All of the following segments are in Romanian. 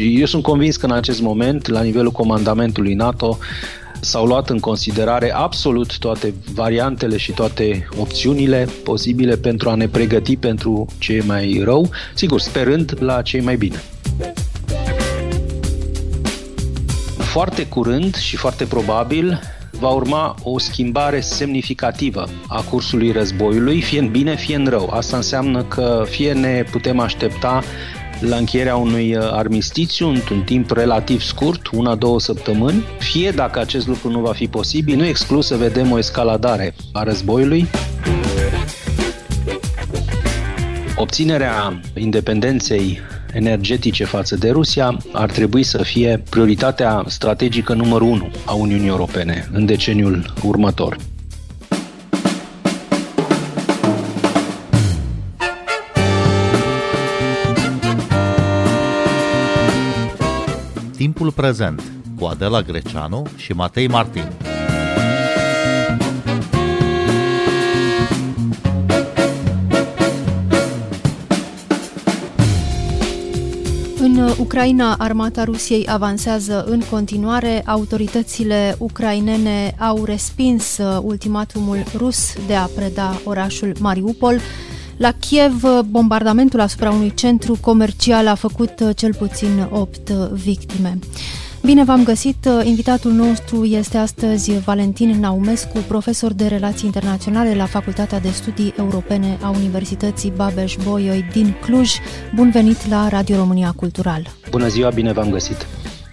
Eu sunt convins că în acest moment, la nivelul comandamentului NATO, S-au luat în considerare absolut toate variantele și toate opțiunile posibile pentru a ne pregăti pentru ce e mai rău, sigur, sperând la ce e mai bine. Foarte curând și foarte probabil va urma o schimbare semnificativă a cursului războiului, fie în bine, fie în rău. Asta înseamnă că fie ne putem aștepta la încheierea unui uh, armistițiu într-un timp relativ scurt, una-două săptămâni, fie dacă acest lucru nu va fi posibil, nu exclus să vedem o escaladare a războiului. Obținerea independenței energetice față de Rusia ar trebui să fie prioritatea strategică numărul 1 a Uniunii Europene în deceniul următor. Prezent cu Adela Greceanu și Matei Martin. În Ucraina, armata Rusiei avansează în continuare. Autoritățile ucrainene au respins uh, ultimatumul rus de a preda orașul Mariupol. La Kiev, bombardamentul asupra unui centru comercial a făcut uh, cel puțin 8 uh, victime. Bine v-am găsit! Invitatul nostru este astăzi Valentin Naumescu, profesor de relații internaționale la Facultatea de Studii Europene a Universității Babeș-Bolyai din Cluj. Bun venit la Radio România Cultural! Bună ziua, bine v-am găsit!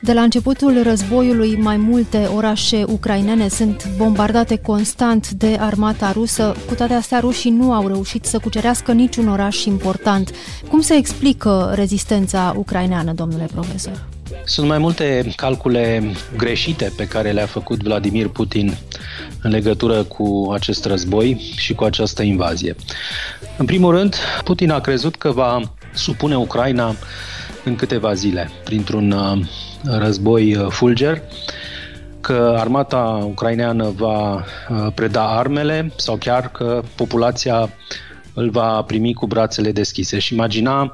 De la începutul războiului, mai multe orașe ucrainene sunt bombardate constant de armata rusă. Cu toate astea, rușii nu au reușit să cucerească niciun oraș important. Cum se explică rezistența ucraineană, domnule profesor? Sunt mai multe calcule greșite pe care le-a făcut Vladimir Putin în legătură cu acest război și cu această invazie. În primul rând, Putin a crezut că va supune Ucraina în câteva zile, printr-un uh, război uh, fulger, că armata ucraineană va uh, preda armele sau chiar că populația îl va primi cu brațele deschise. Și imagina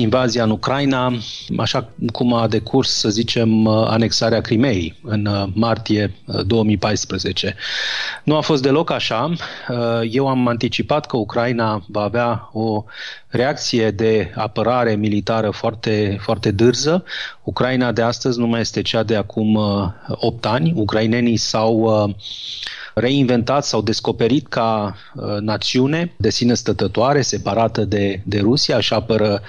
invazia în Ucraina, așa cum a decurs, să zicem, anexarea Crimeei în uh, martie 2014. Uh, nu a fost deloc așa. Uh, eu am anticipat că Ucraina va avea o reacție de apărare militară foarte, foarte dârză. Ucraina de astăzi nu mai este cea de acum 8 ani. Ucrainenii s-au reinventat sau descoperit ca uh, națiune de sine stătătoare, separată de, de Rusia, își apără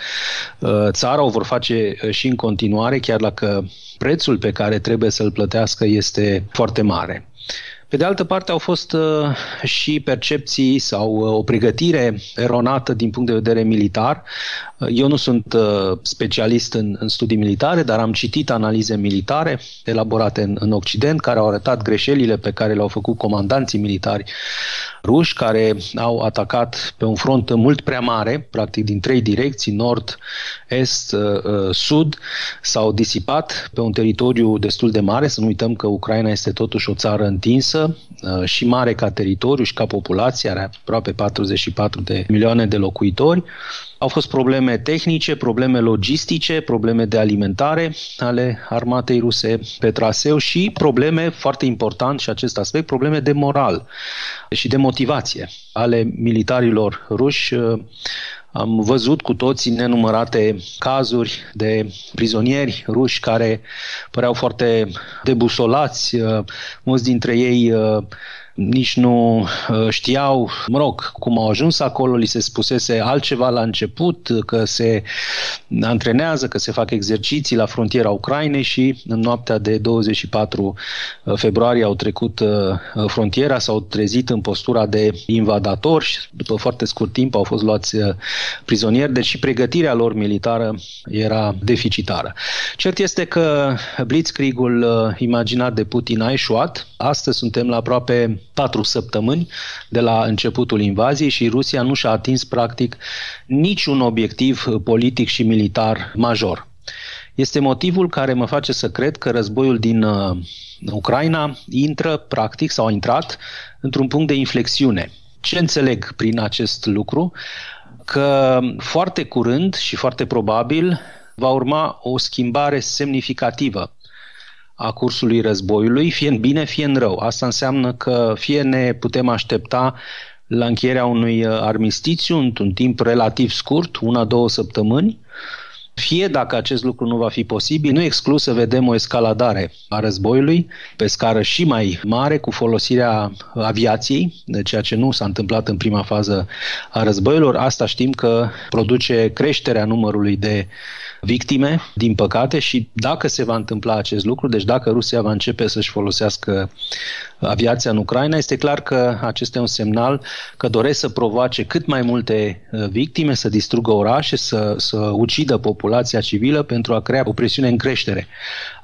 uh, țara, o vor face uh, și în continuare, chiar dacă prețul pe care trebuie să-l plătească este foarte mare. Pe de altă parte, au fost uh, și percepții sau uh, o pregătire eronată din punct de vedere militar. Uh, eu nu sunt uh, specialist în, în studii militare, dar am citit analize militare elaborate în, în Occident, care au arătat greșelile pe care le-au făcut comandanții militari ruși, care au atacat pe un front mult prea mare, practic din trei direcții, nord, est, uh, uh, sud, s-au disipat pe un teritoriu destul de mare. Să nu uităm că Ucraina este totuși o țară întinsă, imensă uh, și mare ca teritoriu și ca populație, are aproape 44 de milioane de locuitori. Au fost probleme tehnice, probleme logistice, probleme de alimentare ale armatei ruse pe traseu și probleme, foarte important și acest aspect, probleme de moral și de motivație ale militarilor ruși. Uh, am văzut cu toții nenumărate cazuri de prizonieri ruși care păreau foarte debusolați, uh, mulți dintre ei uh, nici nu uh, știau, mă rog, cum au ajuns acolo, li se spusese altceva la început, că se antrenează, că se fac exerciții la frontiera Ucrainei și în noaptea de 24 uh, februarie au trecut uh, frontiera, s-au trezit în postura de invadatori și după foarte scurt timp au fost luați prizonieri, deci și pregătirea lor militară era deficitară. Cert este că Blitzkriegul imaginat de Putin a eșuat. Astăzi suntem la aproape patru săptămâni de la începutul invaziei și Rusia nu și-a atins practic niciun obiectiv politic și militar major. Este motivul care mă face să cred că războiul din uh, Ucraina intră practic sau a intrat într-un punct de inflexiune. Ce înțeleg prin acest lucru? Că foarte curând și foarte probabil va urma o schimbare semnificativă a cursului războiului, fie în bine, fie în rău. Asta înseamnă că fie ne putem aștepta la încheierea unui uh, armistițiu într-un timp relativ scurt, una-două săptămâni, fie dacă acest lucru nu va fi posibil, nu exclus să vedem o escaladare a războiului pe scară și mai mare cu folosirea aviației, de ceea ce nu s-a întâmplat în prima fază a războiilor. Asta știm că produce creșterea numărului de victime, din păcate, și dacă se va întâmpla acest lucru, deci dacă Rusia va începe să-și folosească aviația în Ucraina, este clar că acesta e un semnal că doresc să provoace cât mai multe uh, victime, să distrugă orașe, să, să ucidă populația civilă pentru a crea o presiune în creștere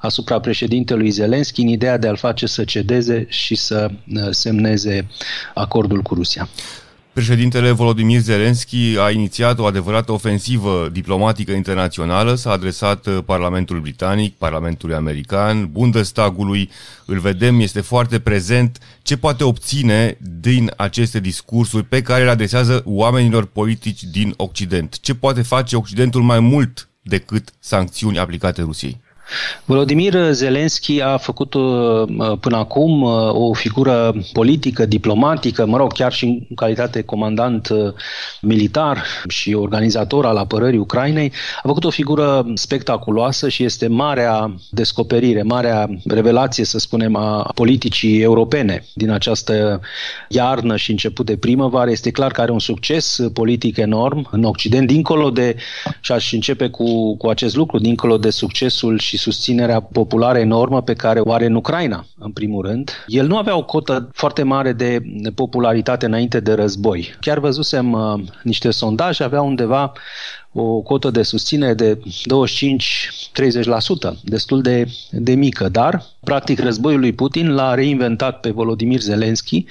asupra președintelui Zelenski în ideea de a-l face să cedeze și să uh, semneze acordul cu Rusia. Președintele Volodymyr Zelensky a inițiat o adevărată ofensivă diplomatică internațională, s-a adresat uh, Parlamentul Britanic, Parlamentului American, Bundestagului, îl vedem, este foarte prezent. Ce poate obține din aceste discursuri pe care le adresează oamenilor politici din Occident? Ce poate face Occidentul mai mult decât sancțiuni aplicate Rusiei? Volodymyr Zelensky a făcut uh, uh, până acum uh, o figură politică, diplomatică, mă rog, chiar și în calitate comandant militar și organizator al apărării Ucrainei, a făcut o figură spectaculoasă și este marea descoperire, marea revelație, să spunem, a politicii europene din această iarnă și început de primăvară. Este clar că are un succes politic enorm în Occident, dincolo de, și aș începe cu, cu acest lucru, dincolo de succesul și și susținerea populară enormă pe care o are în Ucraina, în primul rând. El nu avea o cotă foarte mare de popularitate înainte de război. Chiar văzusem uh, niște sondaje, avea undeva o cotă de susținere de 25-30%, destul de, de mică, dar practic războiul lui Putin l-a reinventat pe Volodymyr Zelensky.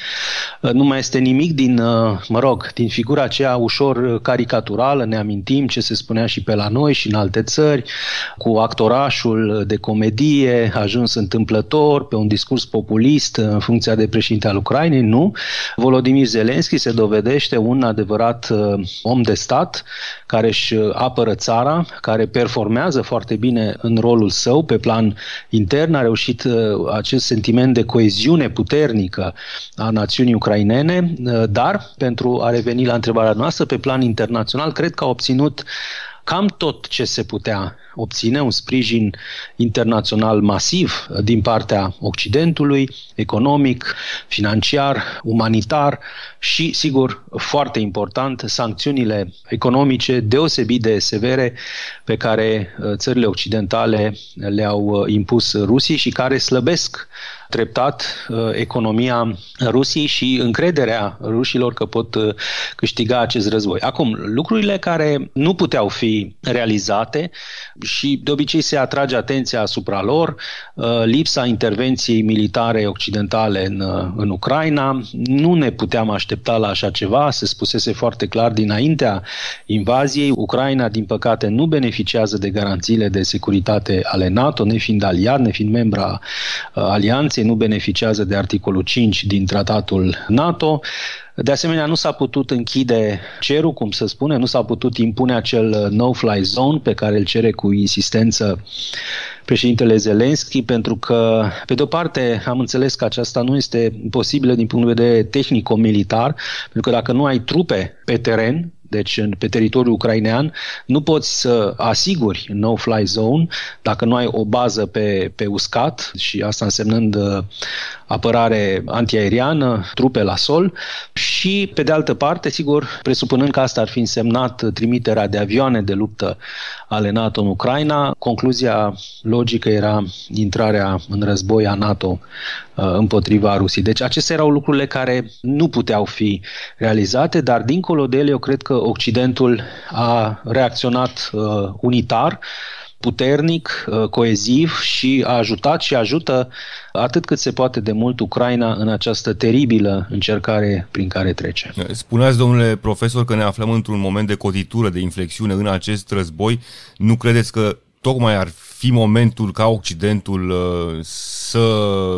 Nu mai este nimic din, mă rog, din figura aceea ușor caricaturală, ne amintim ce se spunea și pe la noi și în alte țări, cu actorașul de comedie ajuns întâmplător pe un discurs populist în funcția de președinte al Ucrainei, nu. Volodymyr Zelensky se dovedește un adevărat uh, om de stat care își Uh, apără țara, care performează foarte bine în rolul său pe plan intern, a reușit uh, acest sentiment de coeziune puternică a națiunii ucrainene, uh, dar, pentru a reveni la întrebarea noastră, pe plan internațional, cred că a obținut cam tot ce se putea obține, un sprijin internațional masiv din partea Occidentului, economic, financiar, umanitar și, sigur, foarte important, sancțiunile economice deosebit de severe pe care uh, țările occidentale le-au uh, impus Rusiei și care slăbesc treptat uh, economia Rusiei și încrederea rușilor că pot câștiga acest război. Acum, lucrurile care nu puteau fi realizate și de obicei se atrage atenția asupra lor, lipsa intervenției militare occidentale în, în Ucraina, nu ne puteam aștepta la așa ceva, se spusese foarte clar dinaintea invaziei. Ucraina, din păcate, nu beneficiază de garanțiile de securitate ale NATO, nefiind aliat, nefiind membra alianței, nu beneficiază de articolul 5 din tratatul NATO. De asemenea, nu s-a putut închide cerul, cum se spune, nu s-a putut impune acel no-fly zone pe care îl cere cu insistență președintele Zelensky, pentru că, pe de o parte, am înțeles că aceasta nu este posibilă din punct de vedere tehnico-militar, pentru că dacă nu ai trupe pe teren, deci pe teritoriul ucrainean, nu poți să asiguri no-fly zone dacă nu ai o bază pe, pe uscat și asta însemnând uh, apărare antiaeriană, trupe la sol. Și, pe de altă parte, sigur, presupunând că asta ar fi însemnat trimiterea de avioane de luptă ale NATO în Ucraina, concluzia logică era intrarea în război a NATO uh, împotriva Rusiei. Deci acestea erau lucrurile care nu puteau fi realizate, dar dincolo de ele eu cred că Occidentul a reacționat uh, unitar, puternic, uh, coeziv și a ajutat și ajută atât cât se poate de mult Ucraina în această teribilă încercare prin care trece. Spuneați, domnule profesor, că ne aflăm într-un moment de cotitură, de inflexiune în acest război. Nu credeți că tocmai ar fi momentul ca Occidentul să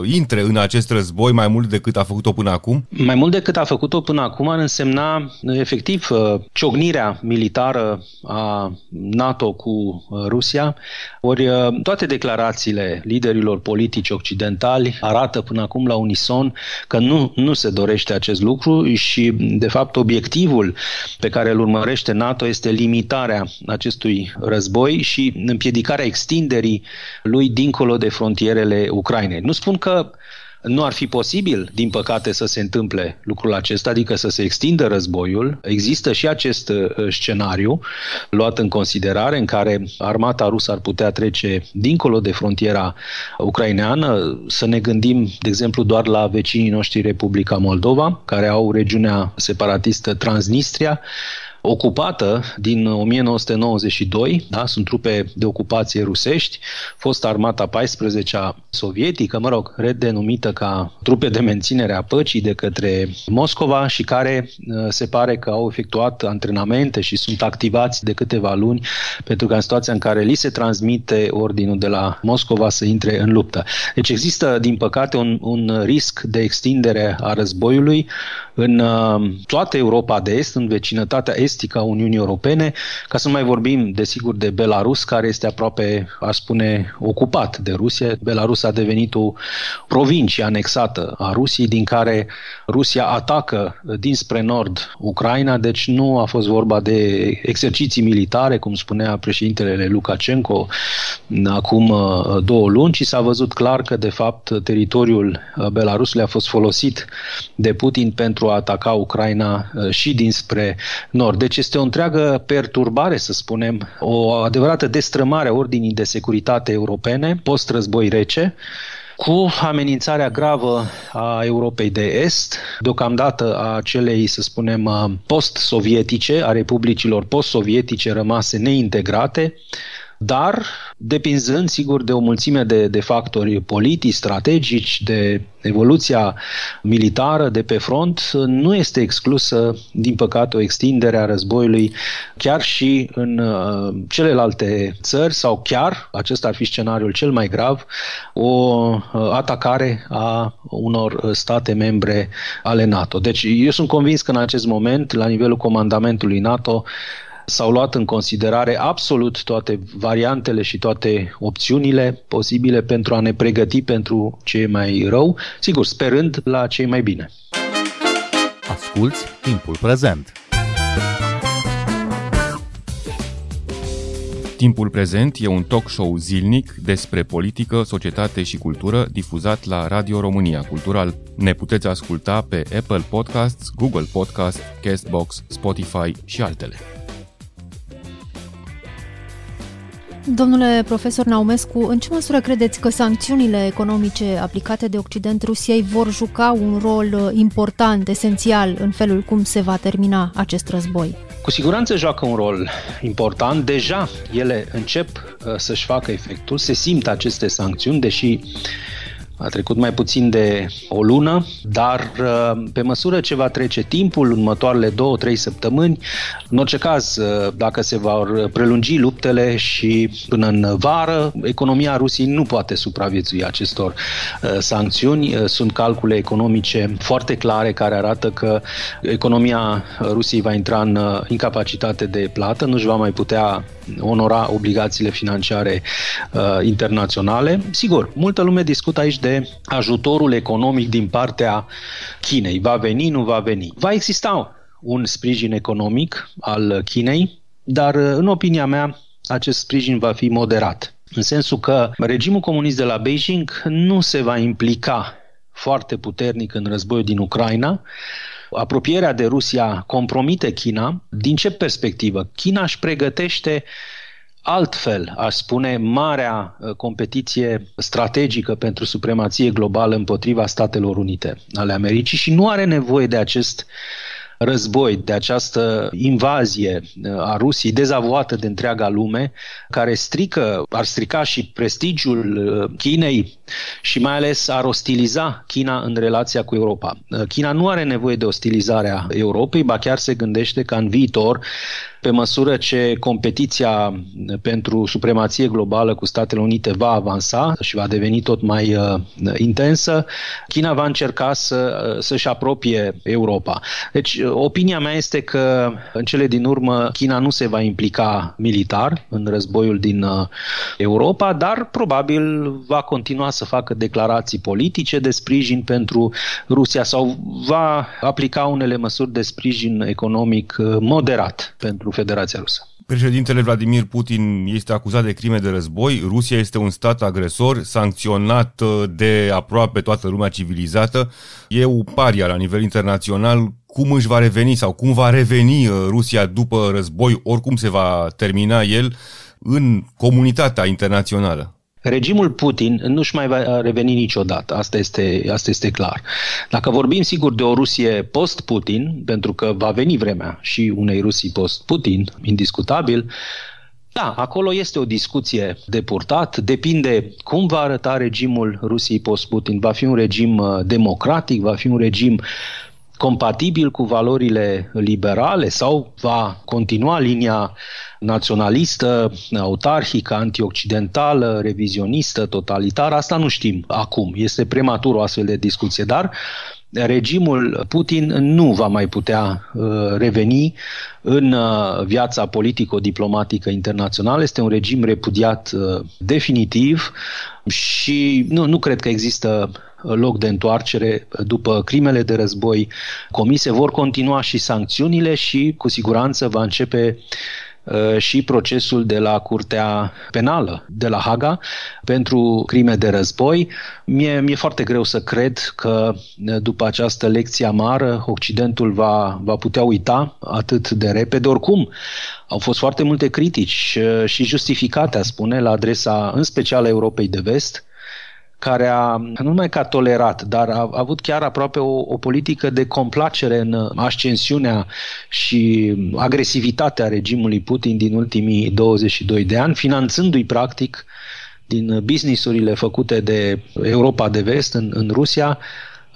intre în acest război mai mult decât a făcut-o până acum? Mai mult decât a făcut-o până acum ar însemna efectiv ciognirea militară a NATO cu Rusia, ori toate declarațiile liderilor politici occidentali arată până acum la unison că nu, nu se dorește acest lucru și, de fapt, obiectivul pe care îl urmărește NATO este limitarea acestui război și împiedicarea extinderii lui dincolo de frontierele Ucrainei. Nu spun că nu ar fi posibil, din păcate, să se întâmple lucrul acesta, adică să se extindă războiul. Există și acest uh, scenariu luat în considerare în care armata rusă ar putea trece dincolo de frontiera ucraineană. Să ne gândim, de exemplu, doar la vecinii noștri Republica Moldova, care au regiunea separatistă Transnistria, ocupată din 1992, da? sunt trupe de ocupație rusești, fost armata 14-a sovietică, mă rog, redenumită ca trupe de menținere a păcii de către Moscova și care uh, se pare că au efectuat antrenamente și sunt activați de câteva luni pentru că în situația în care li se transmite ordinul de la Moscova să intre în luptă. Deci există, din păcate, un, un risc de extindere a războiului în uh, toată Europa de Est, în vecinătatea estică a Uniunii Europene, ca să nu mai vorbim, desigur, de Belarus, care este aproape, aș spune, ocupat de Rusia. Belarus a devenit o provincie anexată a Rusiei, din care Rusia atacă dinspre nord Ucraina, deci nu a fost vorba de exerciții militare, cum spunea președintele Lukashenko acum uh, două luni, ci s-a văzut clar că, de fapt, teritoriul Belarusului a fost folosit de Putin pentru a ataca Ucraina uh, și dinspre nord. Deci este o întreagă perturbare, să spunem, o adevărată destrămare a ordinii de securitate europene post-război rece, cu amenințarea gravă a Europei de Est, deocamdată a celei, să spunem, uh, post-sovietice, a republicilor post-sovietice rămase neintegrate, dar depinzând, sigur, de o mulțime de, de factori politici, strategici, de evoluția militară de pe front, nu este exclusă, din păcate, o extindere a războiului chiar și în uh, celelalte țări sau chiar, acesta ar fi scenariul cel mai grav, o uh, atacare a unor state membre ale NATO. Deci eu sunt convins că în acest moment, la nivelul comandamentului NATO, S-au luat în considerare absolut toate variantele și toate opțiunile posibile pentru a ne pregăti pentru ce e mai rău, sigur, sperând la ce mai bine. Asculți timpul prezent! Timpul prezent e un talk show zilnic despre politică, societate și cultură difuzat la Radio România Cultural. Ne puteți asculta pe Apple Podcasts, Google Podcasts, Castbox, Spotify și altele. Domnule profesor Naumescu, în ce măsură credeți că sancțiunile economice aplicate de Occident Rusiei vor juca un rol uh, important, esențial, în felul cum se va termina acest război? Cu siguranță joacă un rol important. Deja ele încep uh, să-și facă efectul, se simt aceste sancțiuni, deși a trecut mai puțin de o lună, dar uh, pe măsură ce va trece timpul, în următoarele două, trei săptămâni, în orice caz, uh, dacă se vor prelungi luptele și până în vară, economia Rusiei nu poate supraviețui acestor uh, sancțiuni. Sunt calcule economice foarte clare care arată că economia Rusiei va intra în incapacitate de plată, nu își va mai putea onora obligațiile financiare internaționale. Sigur, multă lume discută aici de de ajutorul economic din partea Chinei. Va veni, nu va veni. Va exista un sprijin economic al Chinei, dar în opinia mea acest sprijin va fi moderat. În sensul că regimul comunist de la Beijing nu se va implica foarte puternic în războiul din Ucraina, apropierea de Rusia compromite China. Din ce perspectivă? China își pregătește altfel, aș spune, marea uh, competiție strategică pentru supremație globală împotriva Statelor Unite ale Americii și nu are nevoie de acest război, de această invazie uh, a Rusiei dezavoată de întreaga lume, care strică, ar strica și prestigiul uh, Chinei și mai ales ar ostiliza China în relația cu Europa. China nu are nevoie de ostilizarea Europei, ba chiar se gândește ca în viitor pe măsură ce competiția pentru supremație globală cu Statele Unite va avansa și va deveni tot mai uh, intensă, China va încerca să, uh, să-și apropie Europa. Deci, uh, opinia mea este că în cele din urmă China nu se va implica militar în războiul din uh, Europa, dar probabil va continua să facă declarații politice de sprijin pentru Rusia sau va aplica unele măsuri de sprijin economic uh, moderat pentru Federația Rusă. Președintele Vladimir Putin este acuzat de crime de război, Rusia este un stat agresor, sancționat uh, de aproape toată lumea civilizată, e o paria la nivel internațional. Cum își va reveni sau cum va reveni uh, Rusia după război, oricum se va termina el, în comunitatea internațională? Regimul Putin nu-și mai va reveni niciodată, asta este, asta este clar. Dacă vorbim sigur de o Rusie post-Putin, pentru că va veni vremea și unei Rusii post-Putin, indiscutabil, da, acolo este o discuție de purtat, depinde cum va arăta regimul Rusiei post-Putin. Va fi un regim uh, democratic, va fi un regim compatibil cu valorile liberale sau va continua linia naționalistă, autarhică, antioccidentală, revizionistă, totalitară, asta nu știm acum. Este prematur o astfel de discuție, dar regimul Putin nu va mai putea uh, reveni în uh, viața politico-diplomatică internațională. Este un regim repudiat uh, definitiv și nu, nu cred că există loc de întoarcere după crimele de război comise. Vor continua și sancțiunile și cu siguranță va începe Uh, și procesul de la Curtea Penală de la Haga pentru crime de război. Mie, mi-e foarte greu să cred că uh, după această lecție amară Occidentul va, va putea uita atât de repede. Oricum, au fost foarte multe critici uh, și justificate, a spune, la adresa în special a Europei de Vest, care a, nu numai că a tolerat, dar a, a avut chiar aproape o, o politică de complacere în ascensiunea și agresivitatea regimului Putin din ultimii 22 de ani, finanțându-i practic din businessurile făcute de Europa de Vest în, în Rusia,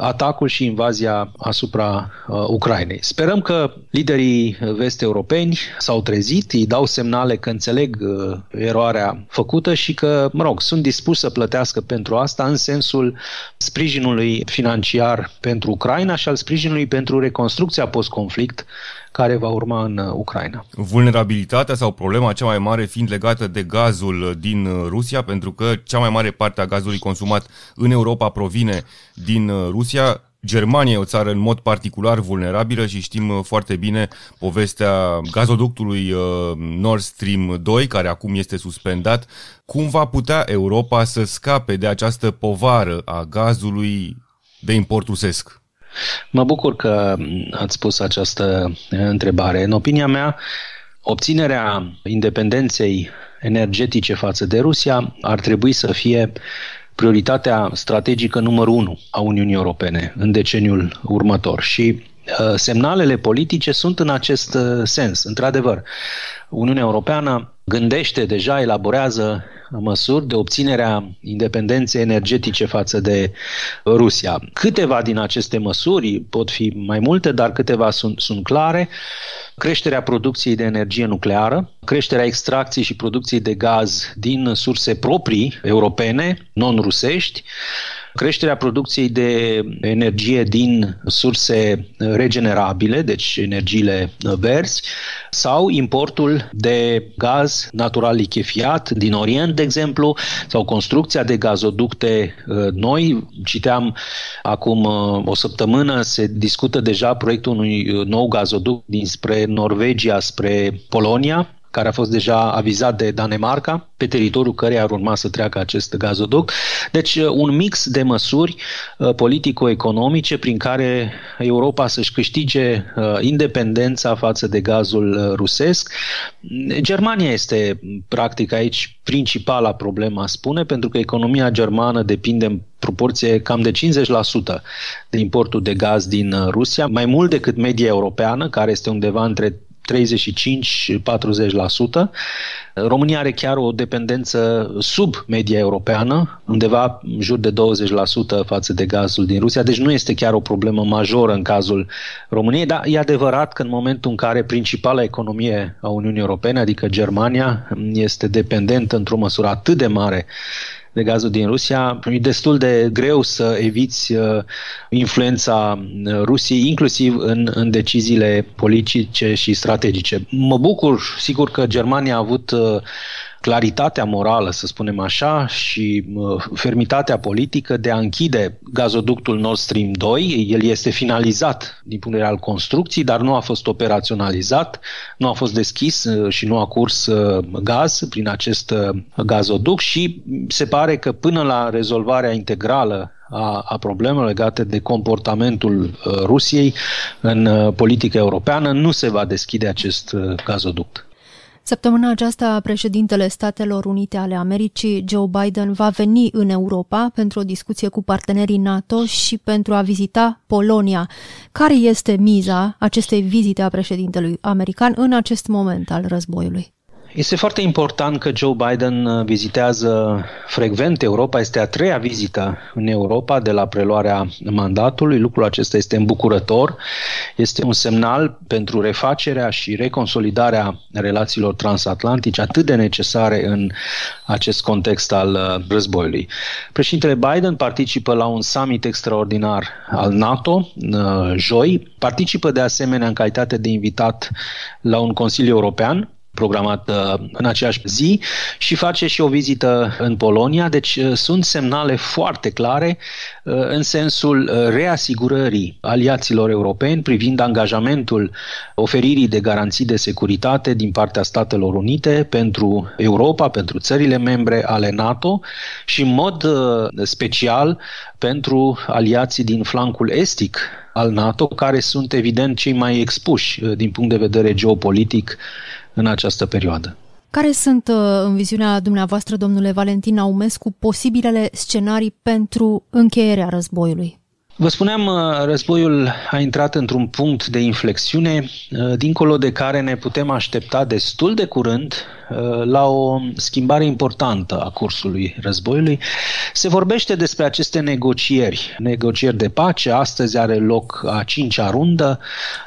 atacul și invazia asupra uh, Ucrainei. Sperăm că liderii vest-europeni s-au trezit, îi dau semnale că înțeleg uh, eroarea făcută și că, mă rog, sunt dispuși să plătească pentru asta în sensul sprijinului financiar pentru Ucraina și al sprijinului pentru reconstrucția post-conflict care va urma în uh, Ucraina. Vulnerabilitatea sau problema cea mai mare fiind legată de gazul din uh, Rusia, pentru că cea mai mare parte a gazului consumat în Europa provine din uh, Rusia. Germania e o țară în mod particular vulnerabilă și știm foarte bine povestea gazoductului Nord Stream 2, care acum este suspendat. Cum va putea Europa să scape de această povară a gazului de import rusesc? Mă bucur că ați pus această întrebare. În opinia mea, obținerea independenței energetice față de Rusia ar trebui să fie prioritatea strategică numărul unu a Uniunii Europene în deceniul următor. Și uh, semnalele politice sunt în acest uh, sens. Într-adevăr, Uniunea Europeană gândește deja, elaborează măsuri de obținere a independenței energetice față de Rusia. Câteva din aceste măsuri pot fi mai multe, dar câteva sunt, sunt clare. Creșterea producției de energie nucleară, creșterea extracției și producției de gaz din surse proprii europene, non-rusești, creșterea producției de energie din surse regenerabile, deci energiile verzi, sau importul de gaz natural lichefiat din Orient, de exemplu, sau construcția de gazoducte uh, noi. Citeam acum uh, o săptămână, se discută deja proiectul unui uh, nou gazoduct dinspre Norvegia spre Polonia, care a fost deja avizat de Danemarca, pe teritoriul căreia ar urma să treacă acest gazoduct. Deci uh, un mix de măsuri uh, politico-economice prin care Europa să-și câștige uh, independența față de gazul rusesc. Germania este practic aici principala problemă, spune, pentru că economia germană depinde în proporție cam de 50% de importul de gaz din Rusia, mai mult decât media europeană, care este undeva între 35-40%. România are chiar o dependență sub media europeană, undeva în jur de 20% față de gazul din Rusia, deci nu este chiar o problemă majoră în cazul României, dar e adevărat că în momentul în care principala economie a Uniunii Europene, adică Germania, este dependentă într-o măsură atât de mare de gazul din Rusia, e destul de greu să eviți uh, influența uh, Rusiei, inclusiv în, în deciziile politice și strategice. Mă bucur, sigur, că Germania a avut uh, claritatea morală, să spunem așa, și fermitatea politică de a închide gazoductul Nord Stream 2. El este finalizat din punct de vedere al construcției, dar nu a fost operaționalizat, nu a fost deschis uh, și nu a curs uh, gaz prin acest uh, gazoduct și se pare că până la rezolvarea integrală a, a problemelor legate de comportamentul uh, Rusiei în uh, politica europeană, nu se va deschide acest uh, gazoduct. Săptămâna aceasta, președintele Statelor Unite ale Americii, Joe Biden, va veni în Europa pentru o discuție cu partenerii NATO și pentru a vizita Polonia. Care este miza acestei vizite a președintelui american în acest moment al războiului? Este foarte important că Joe Biden uh, vizitează frecvent Europa. Este a treia vizită în Europa de la preluarea mandatului. Lucrul acesta este îmbucurător. Este un semnal pentru refacerea și reconsolidarea relațiilor transatlantice atât de necesare în acest context al uh, războiului. Președintele Biden participă la un summit extraordinar al NATO uh, joi. Participă de asemenea în calitate de invitat la un Consiliu European programat uh, în aceeași zi și face și o vizită în Polonia, deci uh, sunt semnale foarte clare uh, în sensul reasigurării aliaților europeni privind angajamentul oferirii de garanții de securitate din partea Statelor Unite pentru Europa, pentru țările membre ale NATO și în mod special pentru aliații din flancul estic al NATO, care sunt evident cei mai expuși din punct de vedere geopolitic în această perioadă. Care sunt, uh, în viziunea dumneavoastră, domnule Valentin Aumescu, posibilele scenarii pentru încheierea războiului? Vă spuneam, uh, războiul a intrat într-un punct de inflexiune, uh, dincolo de care ne putem aștepta destul de curând Uh, la o schimbare importantă a cursului războiului. Se vorbește despre aceste negocieri, negocieri de pace. Astăzi are loc a cincea rundă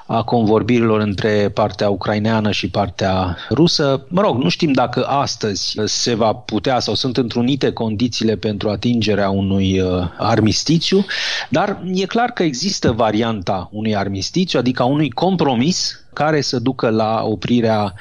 a convorbirilor între partea ucraineană și partea rusă. Mă rog, nu știm dacă astăzi se va putea sau sunt întrunite condițiile pentru atingerea unui uh, armistițiu, dar e clar că există varianta unui armistițiu, adică a unui compromis care să ducă la oprirea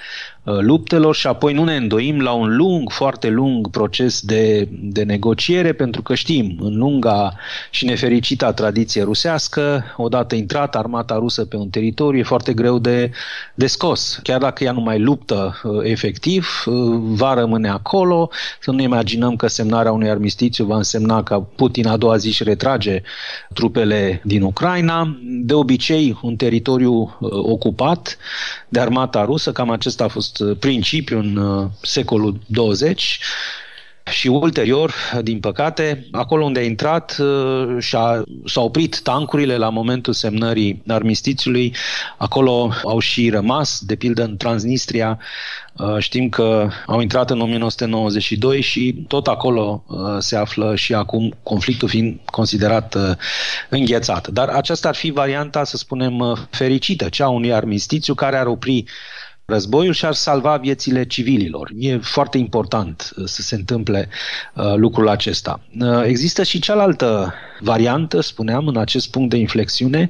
Uh, luptelor și apoi nu ne îndoim la un lung, foarte lung proces de, de negociere, pentru că știm, în lunga și nefericita tradiție rusească, odată intrat armata rusă pe un teritoriu, e foarte greu de, de scos. Chiar dacă ea nu mai luptă uh, efectiv, uh, va rămâne acolo. Să nu imaginăm că semnarea unui armistițiu va însemna că Putin a doua zi și retrage trupele din Ucraina. De obicei, un teritoriu ocupat de armata rusă, cam acesta a fost fost uh, principiu în uh, secolul 20 și ulterior, din păcate, acolo unde a intrat uh, și-a, s-au oprit tancurile la momentul semnării armistițiului, acolo au și rămas, de pildă în Transnistria, știm că au intrat în 1992 și tot acolo se află și acum conflictul fiind considerat înghețat. Dar aceasta ar fi varianta, să spunem, fericită, cea unui armistițiu care ar opri războiul și ar salva viețile civililor. E foarte important uh, să se întâmple uh, lucrul acesta. Uh, există și cealaltă variantă, spuneam, în acest punct de inflexiune,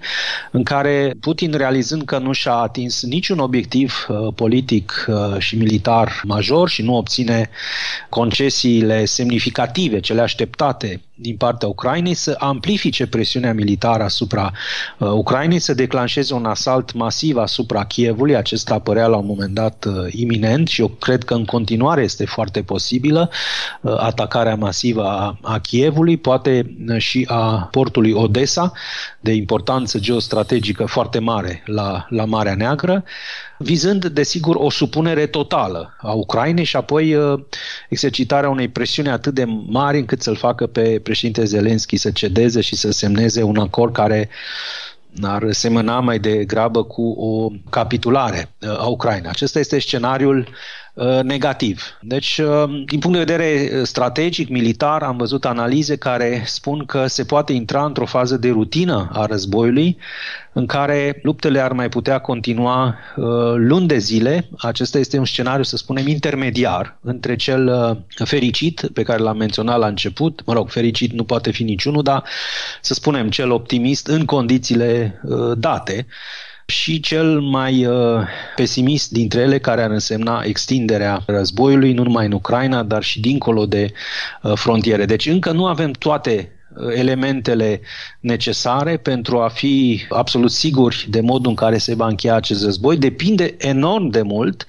în care Putin, realizând că nu și-a atins niciun obiectiv uh, politic uh, și militar major și nu obține concesiile semnificative, cele așteptate din partea Ucrainei, să amplifice presiunea militară asupra uh, Ucrainei, să declanșeze un asalt masiv asupra Kievului. Acesta apărea la un moment dat uh, iminent și eu cred că în continuare este foarte posibilă uh, atacarea masivă a, a Kievului, poate uh, și a portului Odessa, de importanță geostrategică foarte mare la, la Marea Neagră, vizând, desigur, o supunere totală a Ucrainei și apoi uh, exercitarea unei presiuni atât de mari încât să-l facă pe președinte Zelenski să cedeze și să semneze un acord care ar semăna mai degrabă cu o capitulare a Ucrainei. Acesta este scenariul Uh, negativ. Deci, uh, din punct de vedere uh, strategic, militar, am văzut analize care spun că se poate intra într-o fază de rutină a războiului, în care luptele ar mai putea continua luni de zile. Acesta este un scenariu, să spunem, intermediar între cel fericit, pe care l-am menționat la început, mă rog, fericit nu poate fi niciunul, dar să spunem cel optimist în condițiile date, și cel mai uh, pesimist dintre ele, care ar însemna extinderea războiului, nu numai în Ucraina, dar și dincolo de uh, frontiere. Deci încă nu avem toate uh, elementele necesare pentru a fi absolut siguri de modul în care se va încheia acest război. Depinde enorm de mult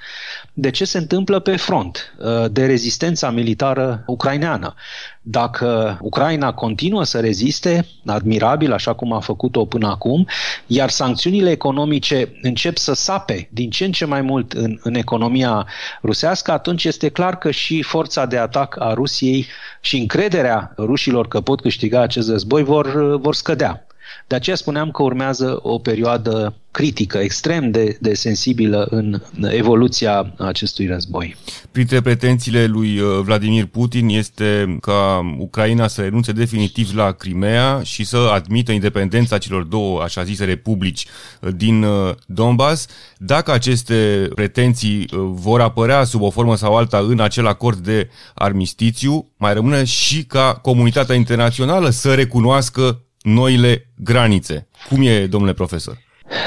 de ce se întâmplă pe front, uh, de rezistența militară ucraineană. Dacă Ucraina continuă să reziste, admirabil, așa cum a făcut-o până acum, iar sancțiunile economice încep să sape din ce în ce mai mult în, în economia rusească, atunci este clar că și forța de atac a Rusiei și încrederea rușilor că pot câștiga acest război vor, vor scădea. De aceea spuneam că urmează o perioadă critică, extrem de, de sensibilă în evoluția acestui război. Printre pretențiile lui uh, Vladimir Putin este ca Ucraina să renunțe definitiv la Crimea și să admită independența celor două, așa zise, republici uh, din uh, Donbass. Dacă aceste pretenții vor apărea sub o formă sau alta în acel acord de armistițiu, mai rămâne și ca comunitatea internațională să recunoască noile granițe. Cum e, domnule profesor?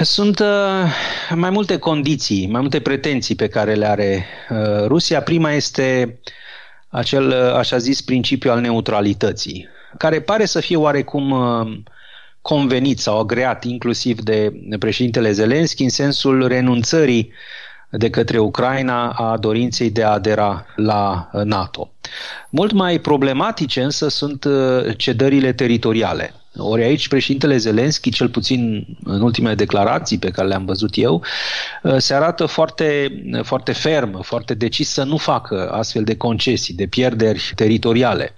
Sunt uh, mai multe condiții, mai multe pretenții pe care le are uh, Rusia. Prima este acel, uh, așa zis, principiu al neutralității, care pare să fie oarecum uh, convenit sau agreat inclusiv de președintele Zelenski în sensul renunțării de către Ucraina a dorinței de a adera la NATO. Mult mai problematice însă sunt uh, cedările teritoriale. Ori aici președintele Zelenski, cel puțin în ultimele declarații pe care le-am văzut eu, uh, se arată foarte, foarte ferm, foarte decis să nu facă astfel de concesii, de pierderi teritoriale.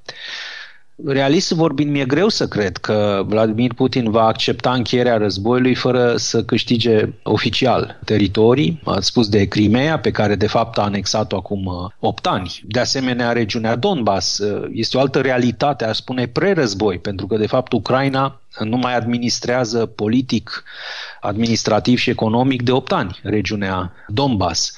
Realist vorbind, mi-e greu să cred că Vladimir Putin va accepta încheierea războiului fără să câștige oficial teritorii. Ați spus de Crimea, pe care de fapt a anexat-o acum 8 uh, ani. De asemenea, regiunea Donbass uh, este o altă realitate, aș spune, pre-război, pentru că de fapt Ucraina nu mai administrează politic, administrativ și economic de 8 ani regiunea Donbass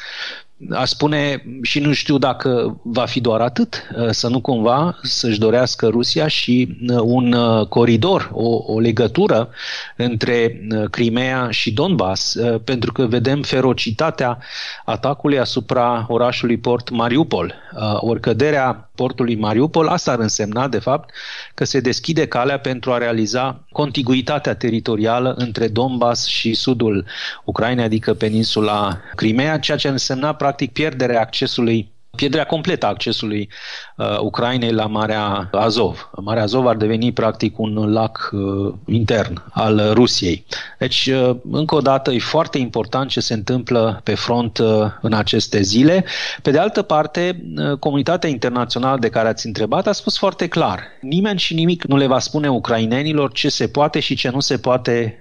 aș spune și nu știu dacă va fi doar atât, uh, să nu cumva să-și dorească Rusia și uh, un uh, coridor, o, o legătură între Crimea și Donbass, pentru că vedem ferocitatea atacului asupra orașului port Mariupol. Ori căderea portului Mariupol, asta ar însemna, de fapt, că se deschide calea pentru a realiza contiguitatea teritorială între Donbass și sudul Ucrainei, adică peninsula Crimea, ceea ce însemna, practic, pierderea accesului pierderea completă a accesului uh, Ucrainei la Marea Azov. Marea Azov ar deveni practic un lac uh, intern al Rusiei. Deci, uh, încă o dată, e foarte important ce se întâmplă pe front uh, în aceste zile. Pe de altă parte, uh, comunitatea internațională de care ați întrebat a spus foarte clar. Nimeni și nimic nu le va spune ucrainenilor ce se poate și ce nu se poate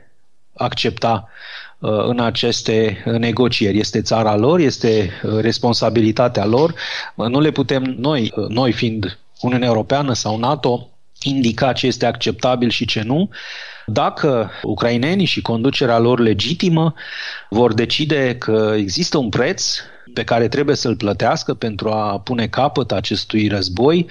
accepta Uh, în aceste negocieri. Este țara lor, este uh, responsabilitatea lor. Uh, nu le putem noi, noi fiind Uniunea Europeană sau NATO, indica ce este acceptabil și ce nu. Dacă ucrainenii și conducerea lor legitimă vor decide că există un preț pe care trebuie să-l plătească pentru a pune capăt acestui război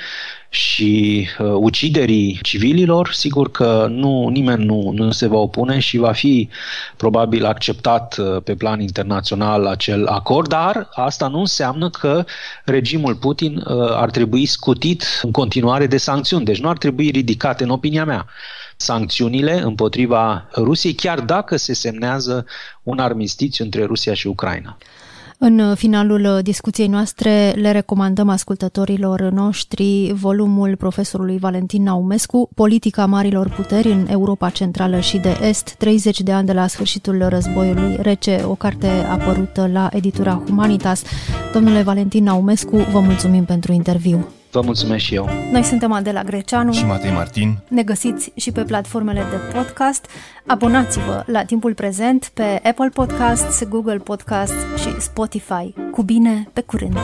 și uh, uciderii civililor, sigur că nu, nimeni nu, nu se va opune și va fi probabil acceptat uh, pe plan internațional acel acord, dar asta nu înseamnă că regimul Putin uh, ar trebui scutit în continuare de sancțiuni, deci nu ar trebui ridicate, în opinia mea, sancțiunile împotriva Rusiei, chiar dacă se semnează un armistițiu între Rusia și Ucraina. În finalul discuției noastre le recomandăm ascultătorilor noștri volumul profesorului Valentin Naumescu, Politica Marilor Puteri în Europa Centrală și de Est, 30 de ani de la sfârșitul războiului rece, o carte apărută la editura Humanitas. Domnule Valentin Naumescu, vă mulțumim pentru interviu. Vă mulțumesc și eu. Noi suntem Adela Greceanu și Matei Martin. Ne găsiți și pe platformele de podcast. Abonați-vă la timpul prezent pe Apple Podcasts, Google Podcasts și Spotify. Cu bine, pe curând!